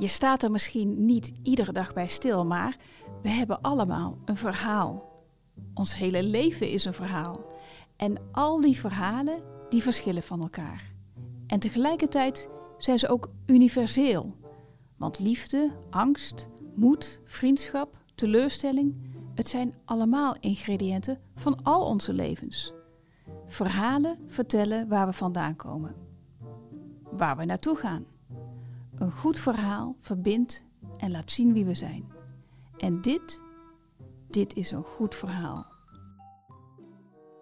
Je staat er misschien niet iedere dag bij stil, maar we hebben allemaal een verhaal. Ons hele leven is een verhaal. En al die verhalen, die verschillen van elkaar. En tegelijkertijd zijn ze ook universeel. Want liefde, angst, moed, vriendschap, teleurstelling, het zijn allemaal ingrediënten van al onze levens. Verhalen vertellen waar we vandaan komen, waar we naartoe gaan. Een goed verhaal verbindt en laat zien wie we zijn. En dit, dit is een goed verhaal.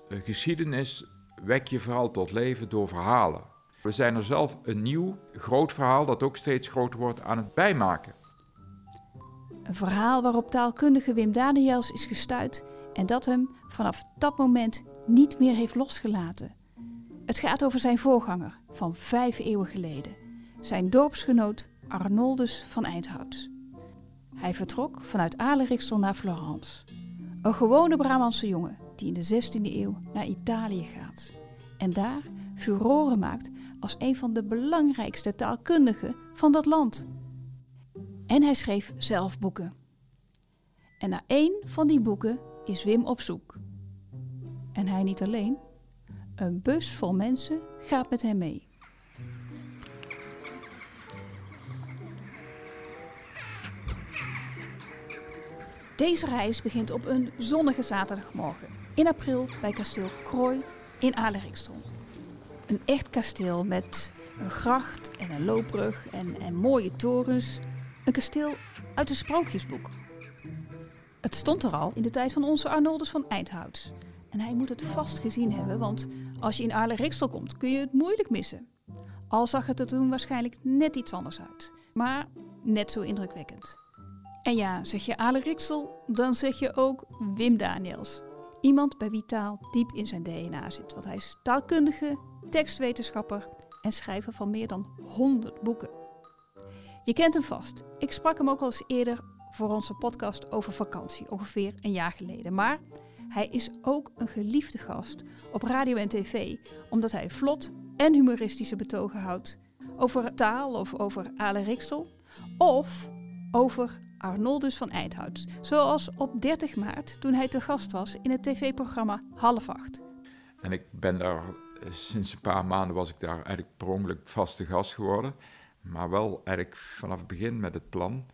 Geschiedenis wek je vooral tot leven door verhalen. We zijn er zelf een nieuw, groot verhaal dat ook steeds groter wordt aan het bijmaken. Een verhaal waarop taalkundige Wim Daniels is gestuurd en dat hem vanaf dat moment niet meer heeft losgelaten. Het gaat over zijn voorganger van vijf eeuwen geleden, zijn dorpsgenoot Arnoldus van Eindhout. Hij vertrok vanuit Alerikstel naar Florence. Een gewone Brabantse jongen die in de 16e eeuw naar Italië gaat. En daar furoren maakt als een van de belangrijkste taalkundigen van dat land. En hij schreef zelf boeken. En naar één van die boeken is Wim op zoek. En hij niet alleen. Een bus vol mensen gaat met hem mee. Deze reis begint op een zonnige zaterdagmorgen in april bij kasteel Krooi in Alerikstel. Een echt kasteel met een gracht en een loopbrug en, en mooie torens. Een kasteel uit een sprookjesboek. Het stond er al in de tijd van onze Arnoldus van Eindhout. En hij moet het vast gezien hebben, want als je in Aarle-Riksel komt kun je het moeilijk missen. Al zag het er toen waarschijnlijk net iets anders uit. Maar net zo indrukwekkend. En ja, zeg je Aarle-Riksel, dan zeg je ook Wim Daniels. Iemand bij wie taal diep in zijn DNA zit. Want hij is taalkundige, tekstwetenschapper en schrijver van meer dan 100 boeken. Je kent hem vast. Ik sprak hem ook al eens eerder voor onze podcast over vakantie, ongeveer een jaar geleden. Maar hij is ook een geliefde gast op radio en tv, omdat hij vlot en humoristische betogen houdt over taal of over Ale Riksel of over Arnoldus van Eindhout. Zoals op 30 maart toen hij te gast was in het tv-programma Half Acht. En ik ben daar eh, sinds een paar maanden was ik daar eigenlijk per ongeluk vaste gast geworden. Maar wel eigenlijk vanaf het begin met het plan.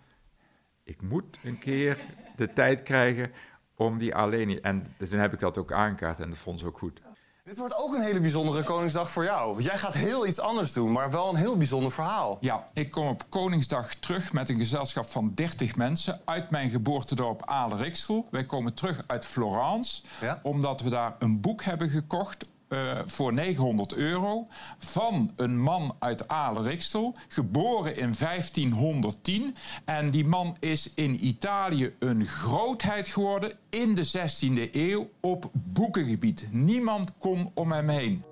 Ik moet een keer de tijd krijgen om die alleen. En dus dan heb ik dat ook aangekaart en dat vond ze ook goed. Dit wordt ook een hele bijzondere Koningsdag voor jou. Want jij gaat heel iets anders doen, maar wel een heel bijzonder verhaal. Ja, ik kom op Koningsdag terug met een gezelschap van 30 mensen uit mijn geboortedorp Aalriksel. Wij komen terug uit Florence, Ja? omdat we daar een boek hebben gekocht eh, voor 900 euro van een man uit Aalriksel, geboren in 1510. En die man is in Italië een grootheid geworden in de 16e eeuw op boekengebied. Niemand kon om hem heen.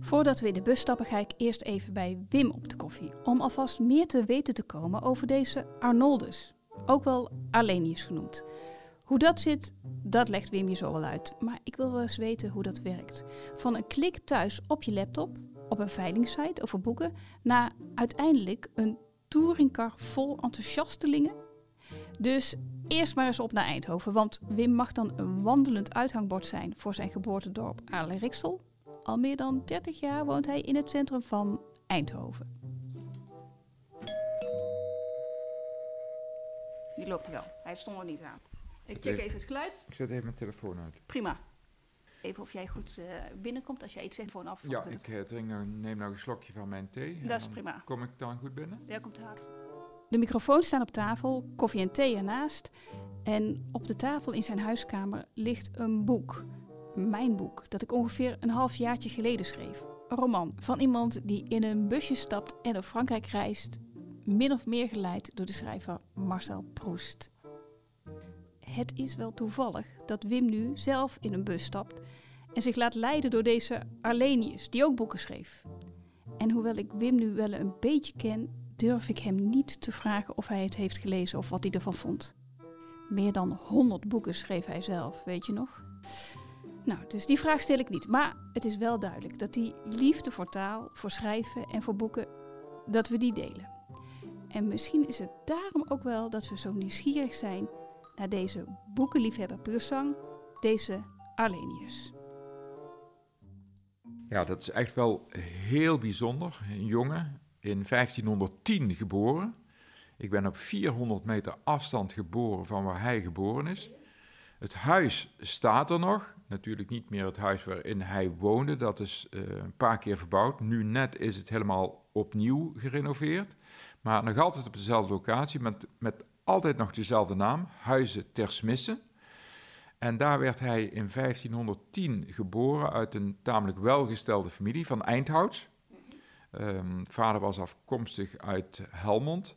Voordat we in de bus stappen, ga ik eerst even bij Wim op de koffie. Om alvast meer te weten te komen over deze Arnoldus. Ook wel Arlenius genoemd. Hoe dat zit, dat legt Wim je zo wel uit. Maar ik wil wel eens weten hoe dat werkt. Van een klik thuis op je laptop, op een veilingsite over boeken, naar uiteindelijk een touringcar vol enthousiastelingen. Dus eerst maar eens op naar Eindhoven, want Wim mag dan een wandelend uithangbord zijn voor zijn geboortedorp Aarle-Riksel. Al meer dan 30 jaar woont hij in het centrum van Eindhoven. Nu loopt wel. Hij stond er niet aan. Ik check even het geluid. Ik zet even mijn telefoon uit. Prima. Even of jij goed eh, binnenkomt als jij iets zegt voor een af. Ja, ik eh, drink nou, neem nou een slokje van mijn thee. Dat is prima. Kom ik dan goed binnen? Ja, komt hard. De microfoons staan op tafel, koffie en thee ernaast. En op de tafel in zijn huiskamer ligt een boek. Mijn boek, dat ik ongeveer een half jaartje geleden schreef. Een roman van iemand die in een busje stapt en door Frankrijk reist. Min of meer geleid door de schrijver Marcel Proust. Het is wel toevallig dat Wim nu zelf in een bus stapt en zich laat leiden door deze Arlenius, die ook boeken schreef. En hoewel ik Wim nu wel een beetje ken, durf ik hem niet te vragen of hij het heeft gelezen of wat hij ervan vond. Meer dan 100 boeken schreef hij zelf, weet je nog? Nou, dus die vraag stel ik niet. Maar het is wel duidelijk dat die liefde voor taal, voor schrijven en voor boeken, dat we die delen. En misschien is het daarom ook wel dat we zo nieuwsgierig zijn naar deze boekenliefhebber puursang, deze Arlenius. Ja, dat is echt wel heel bijzonder. Een jongen in 1510 geboren. Ik ben op 400 meter afstand geboren van waar hij geboren is. Het huis staat er nog. Natuurlijk niet meer het huis waarin hij woonde. Dat is uh, een paar keer verbouwd. Nu net is het helemaal opnieuw gerenoveerd. Maar nog altijd op dezelfde locatie, met, met altijd nog dezelfde naam, Huizen Tersmissen. En daar werd hij in 1510 geboren uit een tamelijk welgestelde familie van Eindhouds. Um, vader was afkomstig uit Helmond.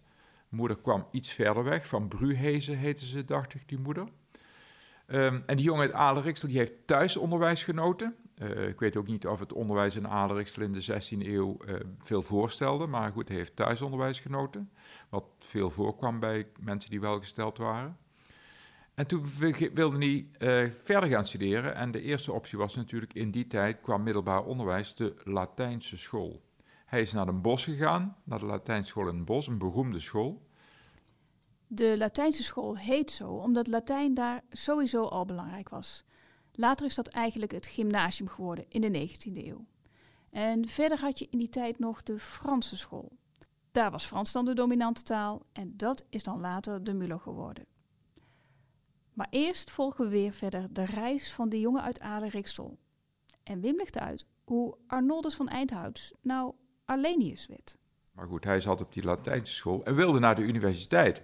Moeder kwam iets verder weg, van Bruhezen heette ze, dacht ik, die moeder. Um, en die jongen uit Aleriksel die heeft thuisonderwijs genoten. Uh, ik weet ook niet of het onderwijs in Aleriksel in de 16e eeuw uh, veel voorstelde, maar goed, hij heeft thuisonderwijs genoten. Wat veel voorkwam bij mensen die welgesteld waren. En toen wilde hij uh, verder gaan studeren. En de eerste optie was natuurlijk in die tijd qua middelbaar onderwijs de Latijnse school. Hij is naar Den Bosch gegaan, naar de Latijnse school in Den Bosch, een beroemde school. De Latijnse school heet zo omdat Latijn daar sowieso al belangrijk was. Later is dat eigenlijk het gymnasium geworden in de 19e eeuw. En verder had je in die tijd nog de Franse school. Daar was Frans dan de dominante taal en dat is dan later de Mulo geworden. Maar eerst volgen we weer verder de reis van de jongen uit Aalen-Riksel. En Wim legt uit hoe Arnoldus van Eindhouds nou Arlenius werd. Maar goed, hij zat op die Latijnse school en wilde naar de universiteit.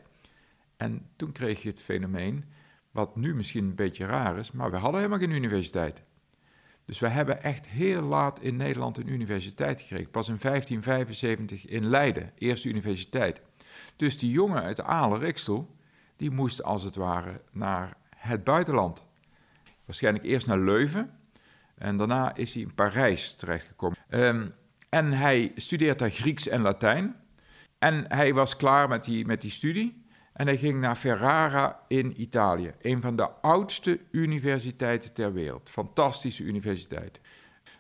En toen kreeg je het fenomeen, wat nu misschien een beetje raar is, maar we hadden helemaal geen universiteit. Dus we hebben echt heel laat in Nederland een universiteit gekregen. Pas in 1575 in Leiden, eerste universiteit. Dus die jongen uit Aalen-Riksel, die moest als het ware naar het buitenland. Waarschijnlijk eerst naar Leuven en daarna is hij in Parijs terechtgekomen. Um, en hij studeert daar Grieks en Latijn. En hij was klaar met die, met die studie. En hij ging naar Ferrara in Italië. Een van de oudste universiteiten ter wereld. Fantastische universiteit.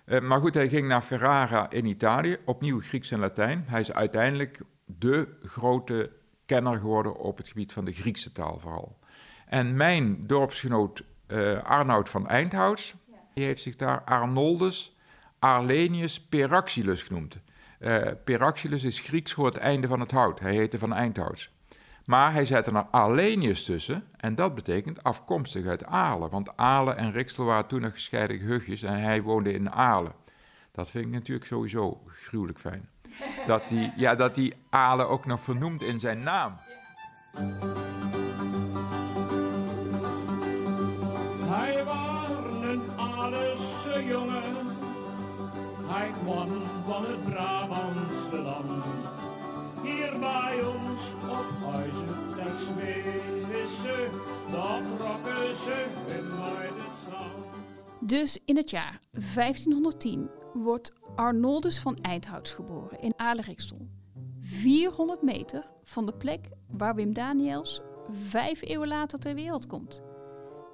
Uh, maar goed, hij ging naar Ferrara in Italië. Opnieuw Grieks en Latijn. Hij is uiteindelijk de grote kenner geworden op het gebied van de Griekse taal vooral. En mijn dorpsgenoot uh, Arnoud van Eindhouds, die heeft zich daar Arnoldus Arlenius Peraxilus genoemd. Uh, Peraxilus is Grieks voor het einde van het hout. Hij heette van Eindhouds. Maar hij zette er Arlenius tussen en dat betekent afkomstig uit Aalen. Want Aalen en Rixel waren toen nog gescheiden gehuchtjes en hij woonde in Aalen. Dat vind ik natuurlijk sowieso gruwelijk fijn. Dat die, ja, dat die Aalen ook nog vernoemt in zijn naam. Hij was een jongen. Hij kwam van het Brabantse Dus in het jaar 1510 wordt Arnoldus van Eindhouds geboren in Aleriksel. 400 meter van de plek waar Wim Daniels vijf eeuwen later ter wereld komt.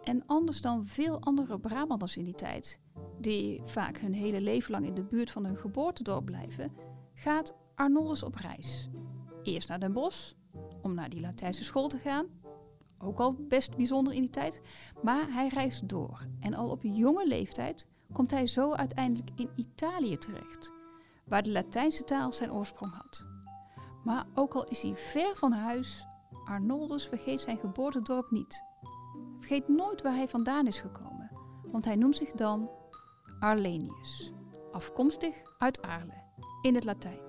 En anders dan veel andere Brabanders in die tijd, die vaak hun hele leven lang in de buurt van hun geboortedorp blijven, gaat Arnoldus op reis. Eerst naar Den Bosch, om naar die Latijnse school te gaan. Ook al best bijzonder in die tijd. Maar hij reist door. En al op jonge leeftijd komt hij zo uiteindelijk in Italië terecht, waar de Latijnse taal zijn oorsprong had. Maar ook al is hij ver van huis, Arnoldus vergeet zijn geboortedorp niet. Vergeet nooit waar hij vandaan is gekomen, want hij noemt zich dan Arlenius, afkomstig uit Aarle, in het Latijn.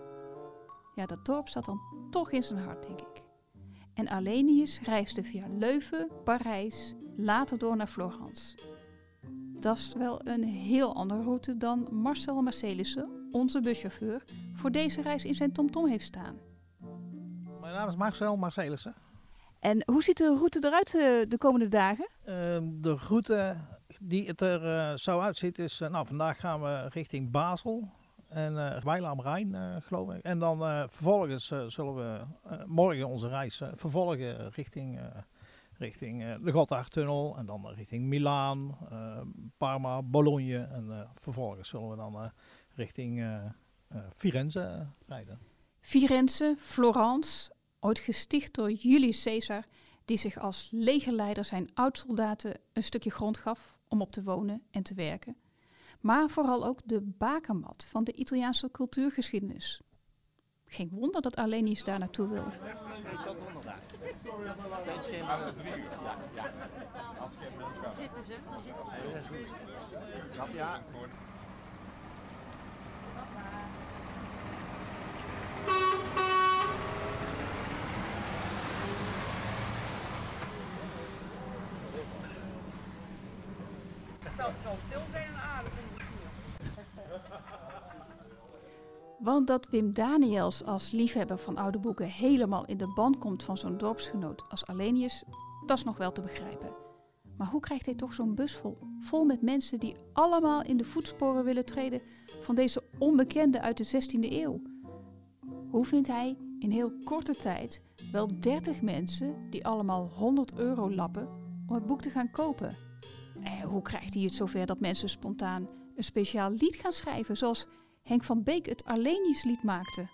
Ja, dat dorp zat dan toch in zijn hart, denk ik. En Arlenius reisde via Leuven, Parijs, later door naar Florence. Dat is wel een heel andere route dan Marcel Marcelissen, onze buschauffeur, voor deze reis in zijn TomTom heeft staan. Mijn naam is Marcel Marcelissen. En hoe ziet de route eruit eh, de komende dagen? Uh, de route die het er uh, zo uitziet is, uh, nou vandaag gaan we richting Basel en uh, am Rijn geloof ik. En dan vervolgens zullen we morgen onze reis vervolgen richting, richting de Gotthardtunnel en dan richting Milaan, Parma, Bologna en vervolgens zullen we dan richting Firenze rijden. Firenze, Florence, ooit gesticht door Julius Caesar, die zich als legerleider zijn oud-soldaten een stukje grond gaf om op te wonen en te werken. Maar vooral ook de bakermat van de Italiaanse cultuurgeschiedenis. Geen wonder dat Arlenius daar naartoe wil. Zitten ze? Ja. Want dat Wim Daniels als liefhebber van oude boeken helemaal in de band komt van zo'n dorpsgenoot als Alenius, dat is nog wel te begrijpen. Maar hoe krijgt hij toch zo'n bus vol? Vol met mensen die allemaal in de voetsporen willen treden van deze onbekende uit de 16e eeuw. Hoe vindt hij in heel korte tijd wel 30 mensen die allemaal 100 euro lappen om het boek te gaan kopen? En hoe krijgt hij het zover dat mensen spontaan een speciaal lied gaan schrijven, zoals Henk van Beek het Arleniuslied maakte?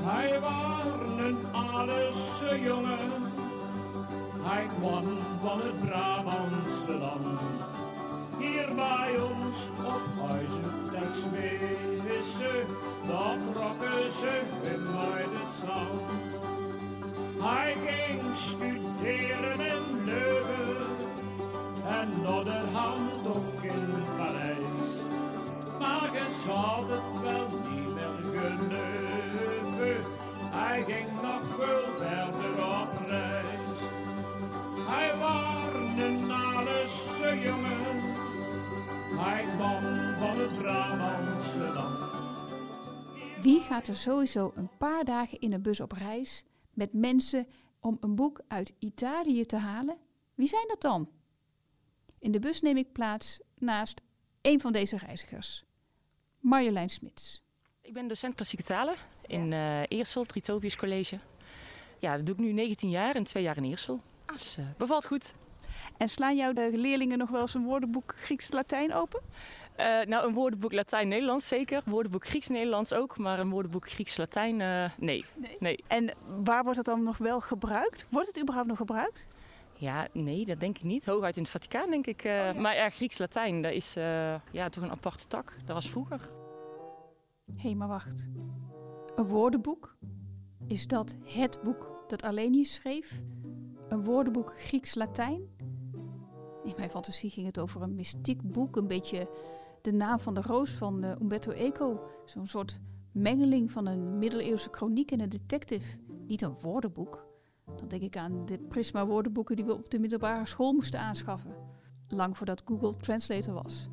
Hij was een Adelsse jongen. Hij kwam van het Brabantse land. Hier bij ons op huizen ter Zweden, daar trokken ze uit het zand. Hij ging studeren in en Nodderhand ook in Parijs. Maar je zal het wel niet meer. Hij ging nog veel verder op reis. Hij was een Alesse jongen. Hij kwam van het Brabantse. Wie gaat er sowieso een paar dagen in een bus op reis met mensen om een boek uit Italië te halen? Wie zijn dat dan? In de bus neem ik plaats naast een van deze reizigers, Marjolein Smits. Ik ben docent klassieke talen in eh Eersel, Tritopius College. Ja, dat doe ik nu 19 jaar en twee jaar in Eersel. Dus eh, bevalt goed. En slaan jou de leerlingen nog wel eens een woordenboek Grieks-Latijn open? Eh, nou, een woordenboek Latijn-Nederlands zeker. Woordenboek Grieks-Nederlands ook. Maar een woordenboek Grieks-Latijn, eh, nee. nee. En waar wordt het dan nog wel gebruikt? Wordt het überhaupt nog gebruikt? Ja, nee, dat denk ik niet. Hooguit in het Vaticaan, denk ik. eh, Maar ja, Grieks-Latijn, dat is eh, ja, toch een aparte tak. Dat was vroeger. Hé, maar wacht. Een woordenboek? Is dat het boek dat Arlenius schreef? Een woordenboek Grieks-Latijn? In mijn fantasie ging het over een mystiek boek, een beetje de naam van de roos van eh, Umberto Eco. Zo'n soort mengeling van een middeleeuwse chroniek en een detective. Niet een woordenboek. Dan denk ik aan de Prisma woordenboeken die we op de middelbare school moesten aanschaffen. Lang voordat Google Translator was.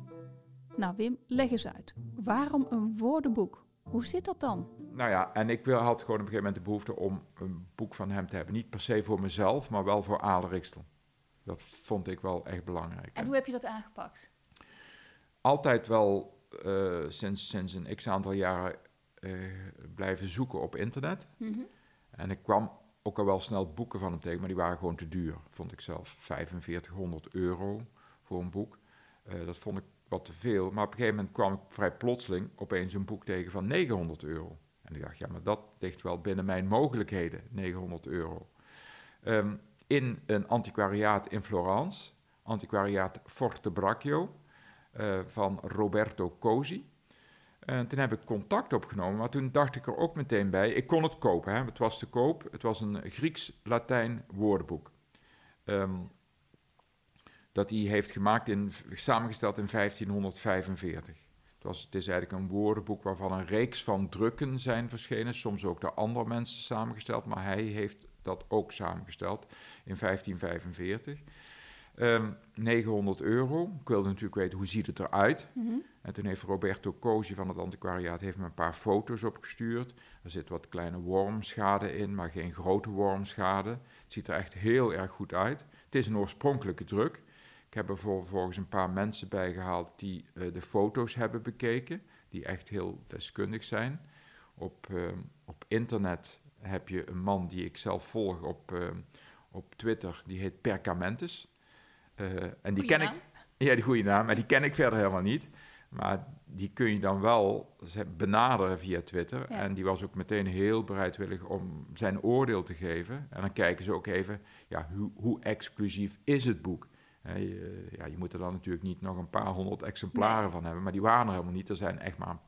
Nou Wim, leg eens uit. Waarom een woordenboek? Hoe zit dat dan? Nou ja, en ik had gewoon op een gegeven moment de behoefte om een boek van hem te hebben. Niet per se voor mezelf, maar wel voor Rikstel. Dat vond ik wel echt belangrijk. En hoe heb je dat aangepakt? Altijd wel eh, sinds, sinds een x aantal jaren eh, blijven zoeken op internet. En ik kwam ook al wel snel boeken van hem tegen, maar die waren gewoon te duur, vond ik zelf. 4500 euro voor een boek. Eh, dat vond ik wat te veel. Maar op een gegeven moment kwam ik vrij plotseling opeens een boek tegen van 900 euro. En ik dacht, ja, maar dat ligt wel binnen mijn mogelijkheden, 900 euro. Ehm, in een antiquariaat in Florence, antiquariaat Forte Braccio, eh, van Roberto Cosi. En toen heb ik contact opgenomen, maar toen dacht ik er ook meteen bij, ik kon het kopen, hè, het was te koop. Het was een Grieks-Latijn woordenboek. Ehm, dat hij heeft gemaakt, in, samengesteld in 1545. Het, was, het is eigenlijk een woordenboek waarvan een reeks van drukken zijn verschenen, soms ook door andere mensen samengesteld, maar hij heeft dat ook samengesteld in 1545. Ehm 900 euro. Ik wilde natuurlijk weten hoe ziet het eruit. En toen heeft Roberto Cosi van het antiquariaat heeft me een paar foto's opgestuurd. Er zit wat kleine wormschade in, maar geen grote wormschade. Het ziet er echt heel erg goed uit. Het is een oorspronkelijke druk. Ik heb er vervolgens een paar mensen bijgehaald die eh, de foto's hebben bekeken, die echt heel deskundig zijn. Op, eh, op internet heb je een man die ik zelf volg op, eh, op Twitter, die heet Percamentus. Eh, en die Goeie ken naam. ik. Ja, die goede naam, maar die ken ik verder helemaal niet. Maar die kun je dan wel benaderen via Twitter. Ja. En die was ook meteen heel bereidwillig om zijn oordeel te geven. En dan kijken ze ook even, ja, hoe, hoe exclusief is het boek? Je, ja, je moet er dan natuurlijk niet nog een paar honderd exemplaren van hebben. Maar die waren er helemaal niet. Er zijn echt maar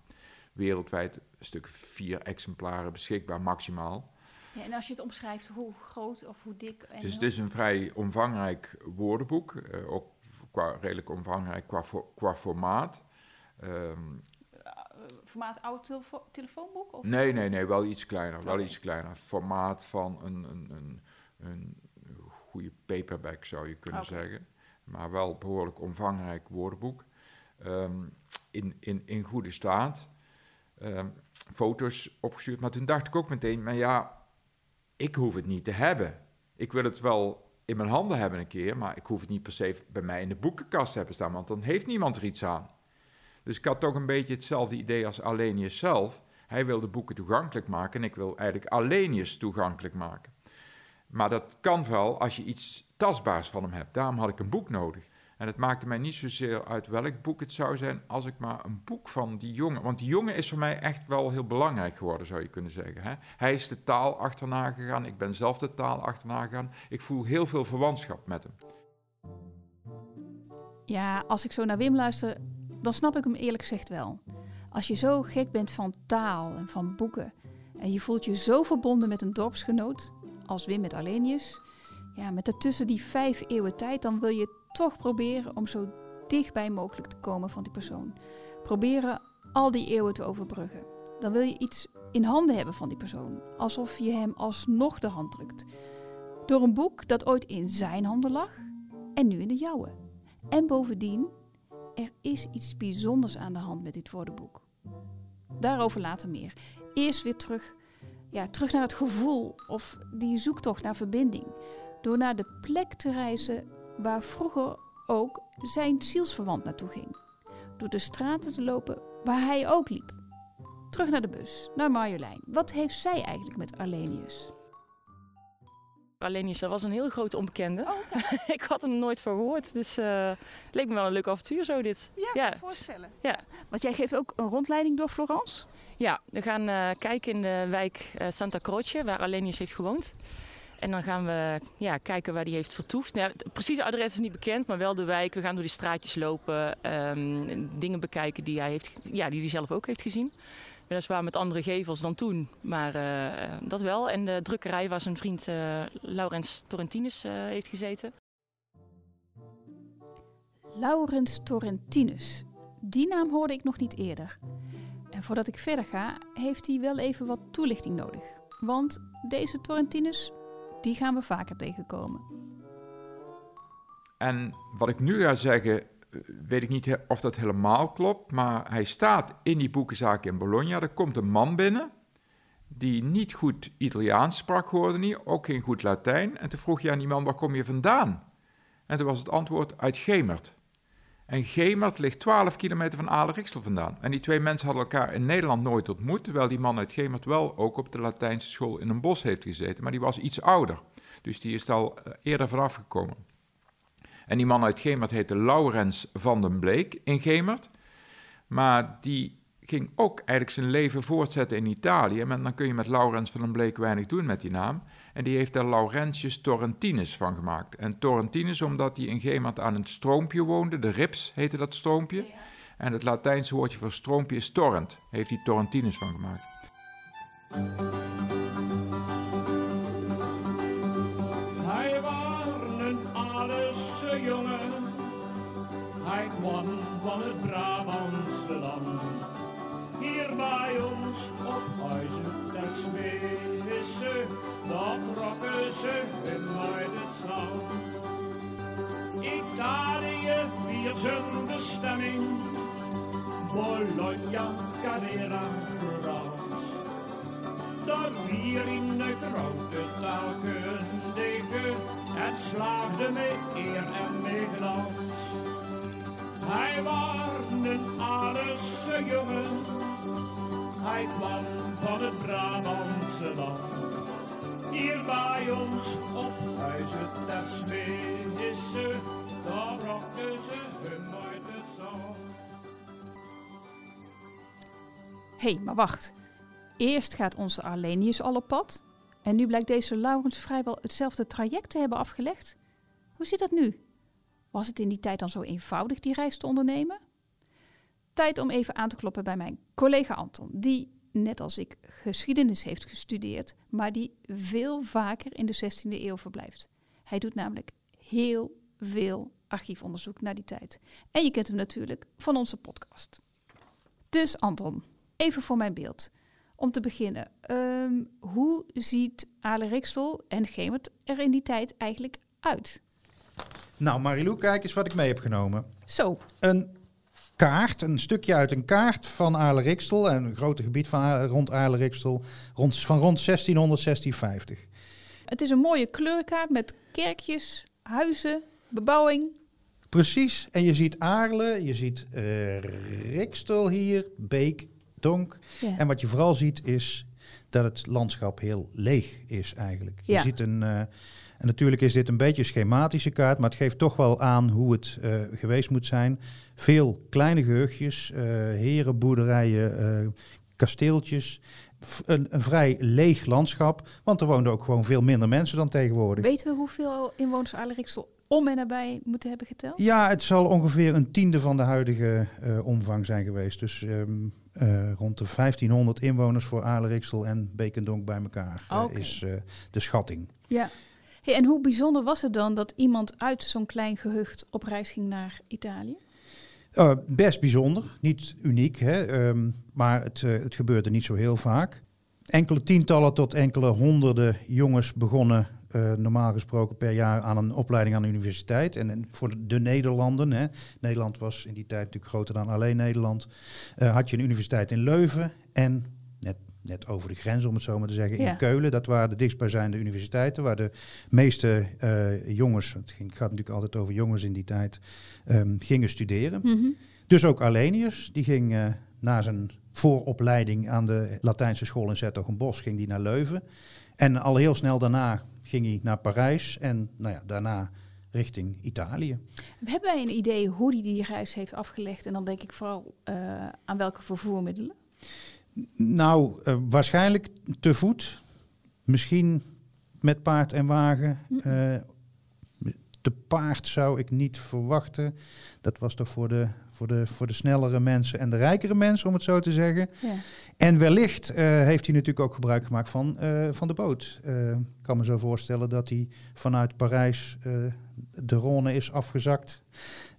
wereldwijd een stuk vier exemplaren beschikbaar maximaal. Ja, en als je het omschrijft, hoe groot of hoe dik? En Dus het is een vrij omvangrijk woordenboek. eh, ook qua, redelijk omvangrijk qua, qua formaat. Ehm, formaat oud telefo- telefoonboek? Of? nee, nee, nee, wel iets kleiner. Wel iets kleiner. Formaat van een, een, een, een goede paperback zou je kunnen zeggen. Maar wel behoorlijk omvangrijk woordenboek. Ehm, in, in, in goede staat. Ehm, foto's opgestuurd. Maar toen dacht ik ook meteen, maar ja, ik hoef het niet te hebben. Ik wil het wel in mijn handen hebben een keer, maar ik hoef het niet per se bij mij in de boekenkast te hebben staan, want dan heeft niemand er iets aan. Dus ik had toch een beetje hetzelfde idee als Alenius zelf. Hij wil de boeken toegankelijk maken en ik wil eigenlijk Alenius toegankelijk maken. Maar dat kan wel als je iets tastbaars van hem hebt. Daarom had ik een boek nodig. En het maakte mij niet zozeer uit welk boek het zou zijn, als ik maar een boek van die jongen. Want die jongen is voor mij echt wel heel belangrijk geworden, zou je kunnen zeggen. Hè? Hij is de taal achterna gegaan, ik ben zelf de taal achterna gegaan. Ik voel heel veel verwantschap met hem. Ja, als ik zo naar Wim luister, dan snap ik hem eerlijk gezegd wel. Als je zo gek bent van taal en van boeken en je voelt je zo verbonden met een dorpsgenoot als Wim met Alenius, ja, met daartussen die vijf eeuwen tijd, dan wil je toch proberen om zo dichtbij mogelijk te komen van die persoon. Proberen al die eeuwen te overbruggen. Dan wil je iets in handen hebben van die persoon, alsof je hem alsnog de hand drukt. Door een boek dat ooit in zijn handen lag en nu in de jouwe. En bovendien, er is iets bijzonders aan de hand met dit woordenboek. Daarover later meer. Eerst weer terug, ja, terug naar het gevoel of die zoektocht naar verbinding. Door naar de plek te reizen waar vroeger ook zijn zielsverwant naartoe ging. Door de straten te lopen waar hij ook liep. Terug naar de bus, naar Marjolein. Wat heeft zij eigenlijk met Arlenius? Alenius, dat was een heel grote onbekende. ik had hem nooit voor gehoord, dus eh, het leek me wel een leuk avontuur zo dit. Ja, voorstellen. Ja. Want jij geeft ook een rondleiding door Florence? Ja, we gaan eh, kijken in de wijk eh, Santa Croce, waar Alenius heeft gewoond. En dan gaan we ja, kijken waar hij heeft vertoefd. Nou, het precieze adres is niet bekend, maar wel de wijk. We gaan door die straatjes lopen, ehm, dingen bekijken die hij, heeft, ja, die hij zelf ook heeft gezien. Weliswaar met andere gevels dan toen, maar eh, dat wel. En de drukkerij waar zijn vriend eh, Laurens Torrentinus eh, heeft gezeten. Laurens Torrentinus. Die naam hoorde ik nog niet eerder. En voordat ik verder ga, heeft hij wel even wat toelichting nodig. Want deze Torrentinus, die gaan we vaker tegenkomen. En wat ik nu ga zeggen, eh, weet ik niet of dat helemaal klopt, maar hij staat in die boekenzaak in Bologna. Er komt een man binnen die niet goed Italiaans sprak, hoorde niet, ook geen goed Latijn. En toen vroeg je aan die man, waar kom je vandaan? En toen was het antwoord, uit Gemert. En Gemert ligt 12 kilometer van Aale-Rixel vandaan. En die twee mensen hadden elkaar in Nederland nooit ontmoet, terwijl die man uit Gemert wel ook op de Latijnse school in een bos heeft gezeten. Maar die was iets ouder, dus die is al eh, eerder vanaf gekomen. En die man uit Gemert heette Laurens van den Bleek in Gemert. Maar die ging ook eigenlijk zijn leven voortzetten in Italië. En dan kun je met Laurens van den Bleek weinig doen met die naam. En die heeft er Laurentius Torrentinus van gemaakt. En Torrentinus omdat hij in Gemert aan een stroompje woonde. De Rips heette dat stroompje. En het Latijnse woordje voor stroompje is torrent. Heeft hij Torrentinus van gemaakt. Op huizen ter Zwisse, daar trokken ze uit het zand. Italië viert zijn bestemming. Bologna, Carrera, Florence. Dat hier in de grote taalkundige, het slaagde met eer en met glans. Hij was een Aarse jongen, hij kwam van het Brabantse land. Hier bij ons op huizen ter Smisse, daar brachten ze hun. Hé, hey, maar wacht. Eerst gaat onze Arlenius al op pad. En nu blijkt deze Laurens vrijwel hetzelfde traject te hebben afgelegd. Hoe zit dat nu? Was het in die tijd dan zo eenvoudig die reis te ondernemen? Tijd om even aan te kloppen bij mijn collega Anton, die net als ik geschiedenis heeft gestudeerd, maar die veel vaker in de 16e eeuw verblijft. Hij doet namelijk heel veel archiefonderzoek naar die tijd. En je kent hem natuurlijk van onze podcast. Dus Anton, even voor mijn beeld. Om te beginnen, ehm, hoe ziet Ale Riksel en Gemert er in die tijd eigenlijk uit? Nou, Marilou, kijk eens wat ik mee heb genomen. Zo. Een kaart, een stukje uit een kaart van Aarle-Riksel, een groot gebied van Aarle, rond Aarle-Riksel, rond, van rond 1600, 1650. Het is een mooie kleurenkaart met kerkjes, huizen, bebouwing. Precies, en je ziet Aarle, je ziet uh, Riksel hier, Beek, Donk. Ja. En wat je vooral ziet is dat het landschap heel leeg is eigenlijk. Je ziet een... uh, en natuurlijk is dit een beetje een schematische kaart, maar het geeft toch wel aan hoe het uh, geweest moet zijn. Veel kleine gehuchtjes, uh, herenboerderijen, uh, kasteeltjes. Een, een, vrij leeg landschap, want er woonden ook gewoon veel minder mensen dan tegenwoordig. Weten we hoeveel inwoners Aarle-Riksel om en nabij moeten hebben geteld? Ja, het zal ongeveer een tiende van de huidige omvang zijn geweest. Dus um, uh, rond de 1500 inwoners voor Aarle-Riksel en Bekendonk bij elkaar uh, okay. is de schatting. Ja. En hoe bijzonder was het dan dat iemand uit zo'n klein gehucht op reis ging naar Italië? Best bijzonder, niet uniek, hè? Um, maar het, uh, het gebeurde niet zo heel vaak. Enkele tientallen tot enkele honderden jongens begonnen uh, normaal gesproken per jaar aan een opleiding aan de universiteit. En, voor de, de Nederlanden, hè? Nederland was in die tijd natuurlijk groter dan alleen Nederland, uh, had je een universiteit in Leuven en net over de grens, om het zo maar te zeggen, Ja. in Keulen. Dat waren de dichtstbijzijnde universiteiten, waar de meeste uh, jongens, het ging- gaat natuurlijk altijd over jongens in die tijd, um, gingen studeren. Mhm. Dus ook Arlenius, die ging uh, na zijn vooropleiding aan de Latijnse school in Zertogenbosch, ging die naar Leuven. En al heel snel daarna ging hij naar Parijs en nou ja, daarna richting Italië. Hebben wij een idee hoe hij die reis heeft afgelegd? En dan denk ik vooral uh, aan welke vervoermiddelen? Nou, uh, waarschijnlijk te voet. Misschien met paard en wagen. Uh, te paard zou ik niet verwachten. Dat was toch voor de, voor, de, voor de snellere mensen en de rijkere mensen, om het zo te zeggen. Ja. En wellicht uh, heeft hij natuurlijk ook gebruik gemaakt van, van de boot. Ik kan me zo voorstellen dat hij vanuit Parijs de Rhône is afgezakt.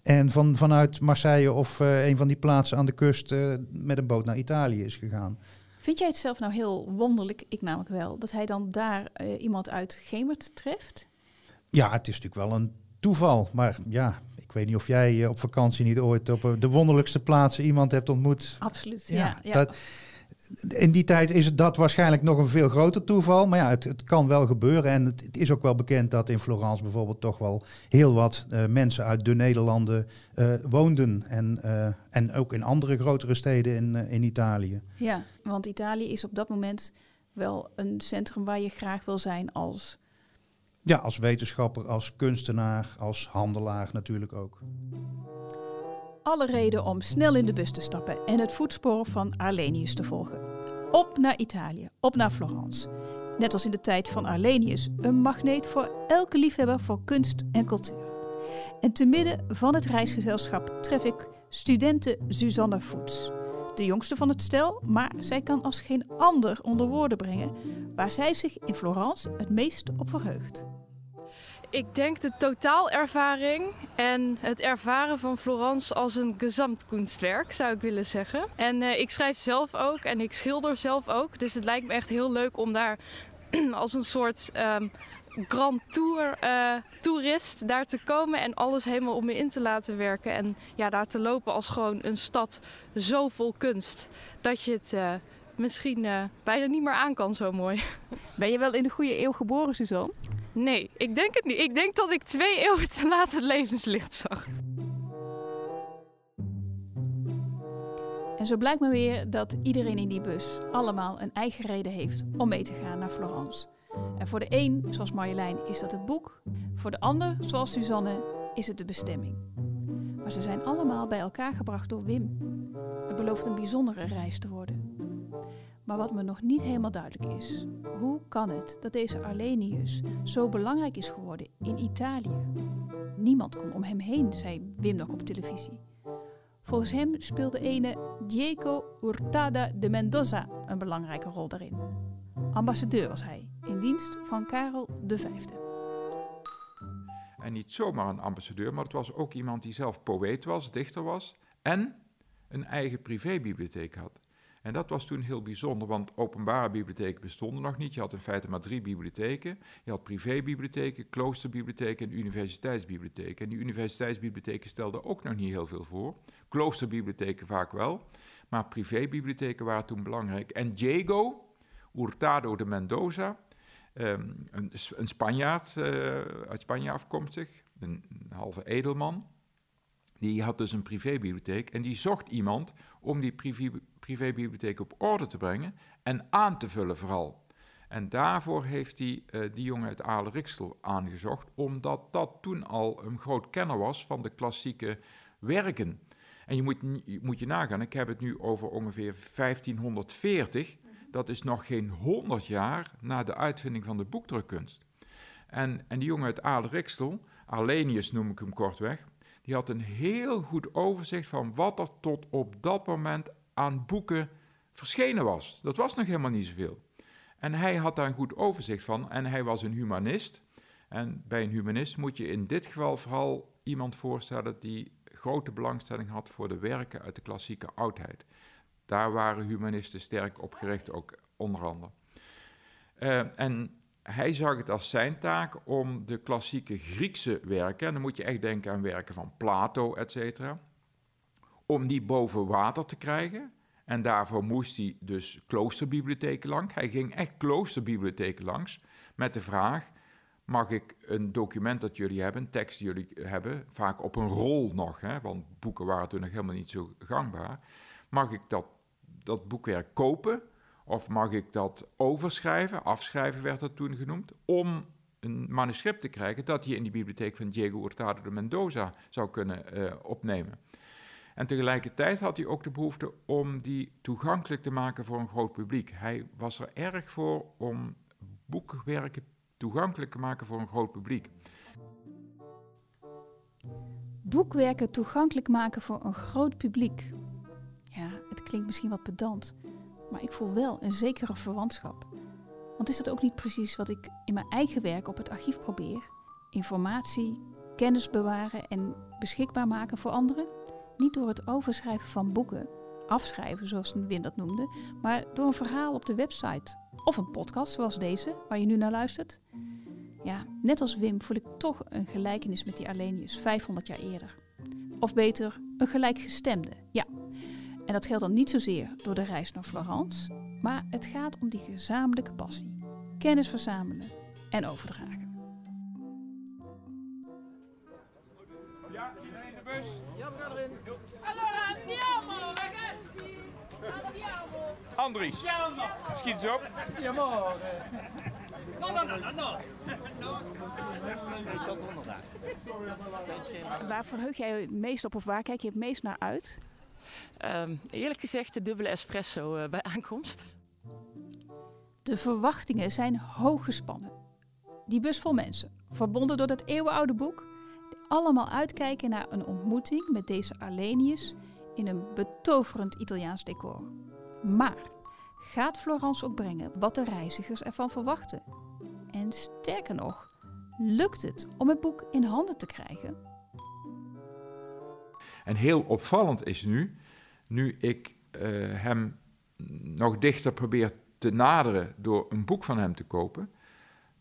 En van, vanuit Marseille of uh, een van die plaatsen aan de kust uh, met een boot naar Italië is gegaan. Vind jij het zelf nou heel wonderlijk, ik namelijk wel, dat hij dan daar uh, iemand uit Gemert treft? Ja, het is natuurlijk wel een toeval. Maar ja, ik weet niet of jij op vakantie niet ooit op de wonderlijkste plaatsen iemand hebt ontmoet. Absoluut, ja. ja, ja. Dat, in die tijd is dat waarschijnlijk nog een veel groter toeval. Maar ja, het, het kan wel gebeuren. En het, het, is ook wel bekend dat in Florence bijvoorbeeld toch wel heel wat uh, mensen uit de Nederlanden uh, woonden. En, uh, en ook in andere grotere steden in, in Italië. Ja, want Italië is op dat moment wel een centrum waar je graag wil zijn als... Ja, als wetenschapper, als kunstenaar, als handelaar natuurlijk ook alle reden om snel in de bus te stappen en het voetspoor van Arlenius te volgen. Op naar Italië, op naar Florence. Net als in de tijd van Arlenius, een magneet voor elke liefhebber voor kunst en cultuur. En te midden van het reisgezelschap tref ik studente Suzanne Voets. De jongste van het stel, maar zij kan als geen ander onder woorden brengen waar zij zich in Florence het meest op verheugt. Ik denk de totaalervaring en het ervaren van Florence als een gezamtkunstwerk, zou ik willen zeggen. En uh, ik schrijf zelf ook en ik schilder zelf ook. Dus het lijkt me echt heel leuk om daar als een soort um, grand tour uh, toerist daar te komen en alles helemaal om me in te laten werken. En ja, daar te lopen als gewoon een stad zo vol kunst dat je het uh, misschien bijna niet meer aan kan zo mooi. Ben je wel in de goede eeuw geboren, Suzanne? Nee, ik denk het niet. Ik denk dat ik twee eeuwen te laat het levenslicht zag. En zo blijkt me weer dat iedereen in die bus allemaal een eigen reden heeft om mee te gaan naar Florence. En voor de een, zoals Marjolein, is dat het boek. Voor de ander, zoals Suzanne, is het de bestemming. Maar ze zijn allemaal bij elkaar gebracht door Wim. Het belooft een bijzondere reis te worden. Maar wat me nog niet helemaal duidelijk is, hoe kan het dat deze Arlenius zo belangrijk is geworden in Italië? Niemand kon om hem heen, zei Wim nog op televisie. Volgens hem speelde ene Diego Hurtada de Mendoza een belangrijke rol daarin. Ambassadeur was hij, in dienst van Karel V. En niet zomaar een ambassadeur, maar het was ook iemand die zelf poëet was, dichter was en een eigen privébibliotheek had. En dat was toen heel bijzonder, want openbare bibliotheken bestonden nog niet. Je had in feite maar drie bibliotheken. Je had privébibliotheken, kloosterbibliotheken en universiteitsbibliotheken. En die universiteitsbibliotheken stelden ook nog niet heel veel voor. Kloosterbibliotheken vaak wel, maar privébibliotheken waren toen belangrijk. En Diego Hurtado de Mendoza, ehm, een, Spanjaard, uh, uit Spanje afkomstig, een, een halve edelman, die had dus een privébibliotheek en die zocht iemand om die privé, privébibliotheek op orde te brengen en aan te vullen vooral. En daarvoor heeft hij uh, die jongen uit Aale-Riksel aangezocht, omdat dat toen al een groot kenner was van de klassieke werken. En je moet, je moet je nagaan, ik heb het nu over ongeveer 1540. Dat is nog geen 100 jaar na de uitvinding van de boekdrukkunst. En, en die jongen uit Aale-Riksel, Arlenius noem ik hem kortweg, die had een heel goed overzicht van wat er tot op dat moment aan boeken verschenen was. Dat was nog helemaal niet zoveel. En hij had daar een goed overzicht van en hij was een humanist. En bij een humanist moet je in dit geval vooral iemand voorstellen die grote belangstelling had voor de werken uit de klassieke oudheid. Daar waren humanisten sterk op gericht, ook onder andere. Uh, en hij zag het als zijn taak om de klassieke Griekse werken, en dan moet je echt denken aan werken van Plato, et cetera, om die boven water te krijgen. En daarvoor moest hij dus kloosterbibliotheken langs. Hij ging echt kloosterbibliotheken langs met de vraag: mag ik een document dat jullie hebben, een tekst die jullie hebben, vaak op een rol nog, hè, want boeken waren toen nog helemaal niet zo gangbaar, mag ik dat, dat boekwerk kopen of mag ik dat overschrijven, afschrijven werd dat toen genoemd, om een manuscript te krijgen dat hij in die bibliotheek van Diego Hurtado de Mendoza zou kunnen uh, opnemen. En tegelijkertijd had hij ook de behoefte om die toegankelijk te maken voor een groot publiek. Hij was er erg voor om boekwerken toegankelijk te maken voor een groot publiek. Boekwerken toegankelijk maken voor een groot publiek. Ja, het klinkt misschien wat pedant, maar ik voel wel een zekere verwantschap. Want is dat ook niet precies wat ik in mijn eigen werk op het archief probeer? Informatie, kennis bewaren en beschikbaar maken voor anderen? Niet door het overschrijven van boeken, afschrijven zoals Wim dat noemde, maar door een verhaal op de website of een podcast zoals deze, waar je nu naar luistert. Ja, net als Wim voel ik toch een gelijkenis met die Arlenius 500 jaar eerder. Of beter, een gelijkgestemde, ja. En dat geldt dan niet zozeer door de reis naar Florence, maar het gaat om die gezamenlijke passie. Kennis verzamelen en overdragen. Ja, iedereen de bus? Allora andiamo, ragazzi! Andiamo! Andries, schiet eens op. Andiamo! No, no, no, no, no. Waar verheug jij het meest op of waar kijk je het meest naar uit? Um, eerlijk gezegd de dubbele espresso uh, bij aankomst. De verwachtingen zijn hoog gespannen. Die bus vol mensen, verbonden door dat eeuwenoude boek, allemaal uitkijken naar een ontmoeting met deze Arlenius in een betoverend Italiaans decor. Maar gaat Florence ook brengen wat de reizigers ervan verwachten? En sterker nog, lukt het om het boek in handen te krijgen? En heel opvallend is nu, nu ik uh, hem nog dichter probeer te naderen door een boek van hem te kopen,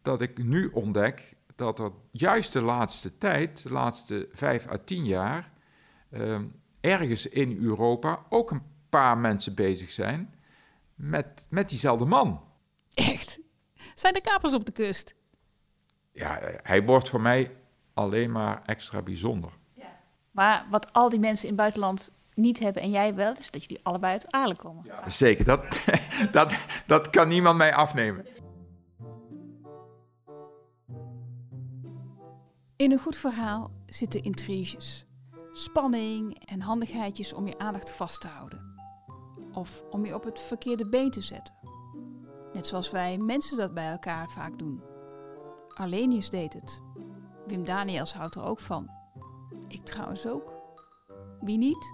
dat ik nu ontdek dat er juist de laatste tijd, de laatste vijf à tien jaar, uh, ergens in Europa ook een paar mensen bezig zijn met, met diezelfde man. Echt? Zijn er kapers op de kust? Ja, hij wordt voor mij alleen maar extra bijzonder. Ja. Maar wat al die mensen in het buitenland niet hebben en jij wel, is dat jullie allebei uit Aalen komen. Ja, zeker, dat, dat, dat kan niemand mij afnemen. In een goed verhaal zitten intriges, spanning en handigheidjes om je aandacht vast te houden. Of om je op het verkeerde been te zetten Net zoals wij mensen dat bij elkaar vaak doen. Arlenius deed het. Wim Daniels houdt er ook van. Ik trouwens ook. Wie niet?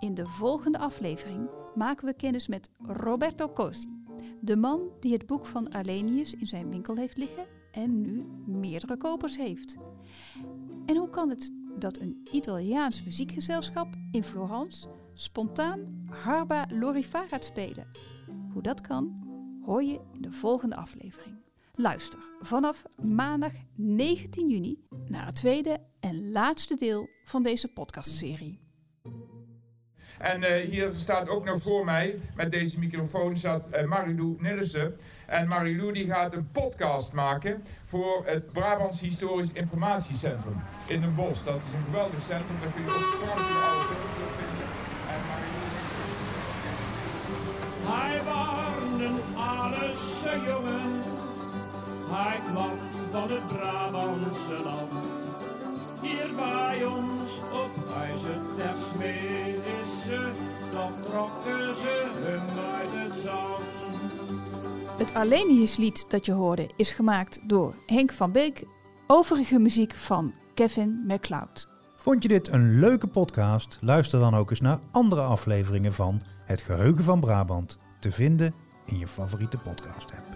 In de volgende aflevering maken we kennis met Roberto Cosi, de man die het boek van Arlenius in zijn winkel heeft liggen en nu meerdere kopers heeft. En hoe kan het dat een Italiaans muziekgezelschap in Florence spontaan Harba Lorifa gaat spelen? Hoe dat kan, hoor je in de volgende aflevering. Luister vanaf maandag 19 juni naar het tweede en laatste deel van deze podcastserie. En eh, hier staat ook nog voor mij, met deze microfoon, staat uh, Marilou Nillissen. En Marilou die gaat een podcast maken voor het Brabants Historisch Informatiecentrum in Den Bosch. Dat is een geweldig centrum, daar kun je ook prachtige oude vinden. En Hij was een Aarse jongen, hij kwam van het Brabantse land. Hier bij ons op huizen ter Smedisse, dan trokken ze hun uit het zand. Het Arleniuslied dat je hoorde is gemaakt door Henk van Beek. Overige muziek van Kevin MacLeod. Vond je dit een leuke podcast? Luister dan ook eens naar andere afleveringen van Het Geheugen van Brabant. Te vinden in je favoriete podcast app.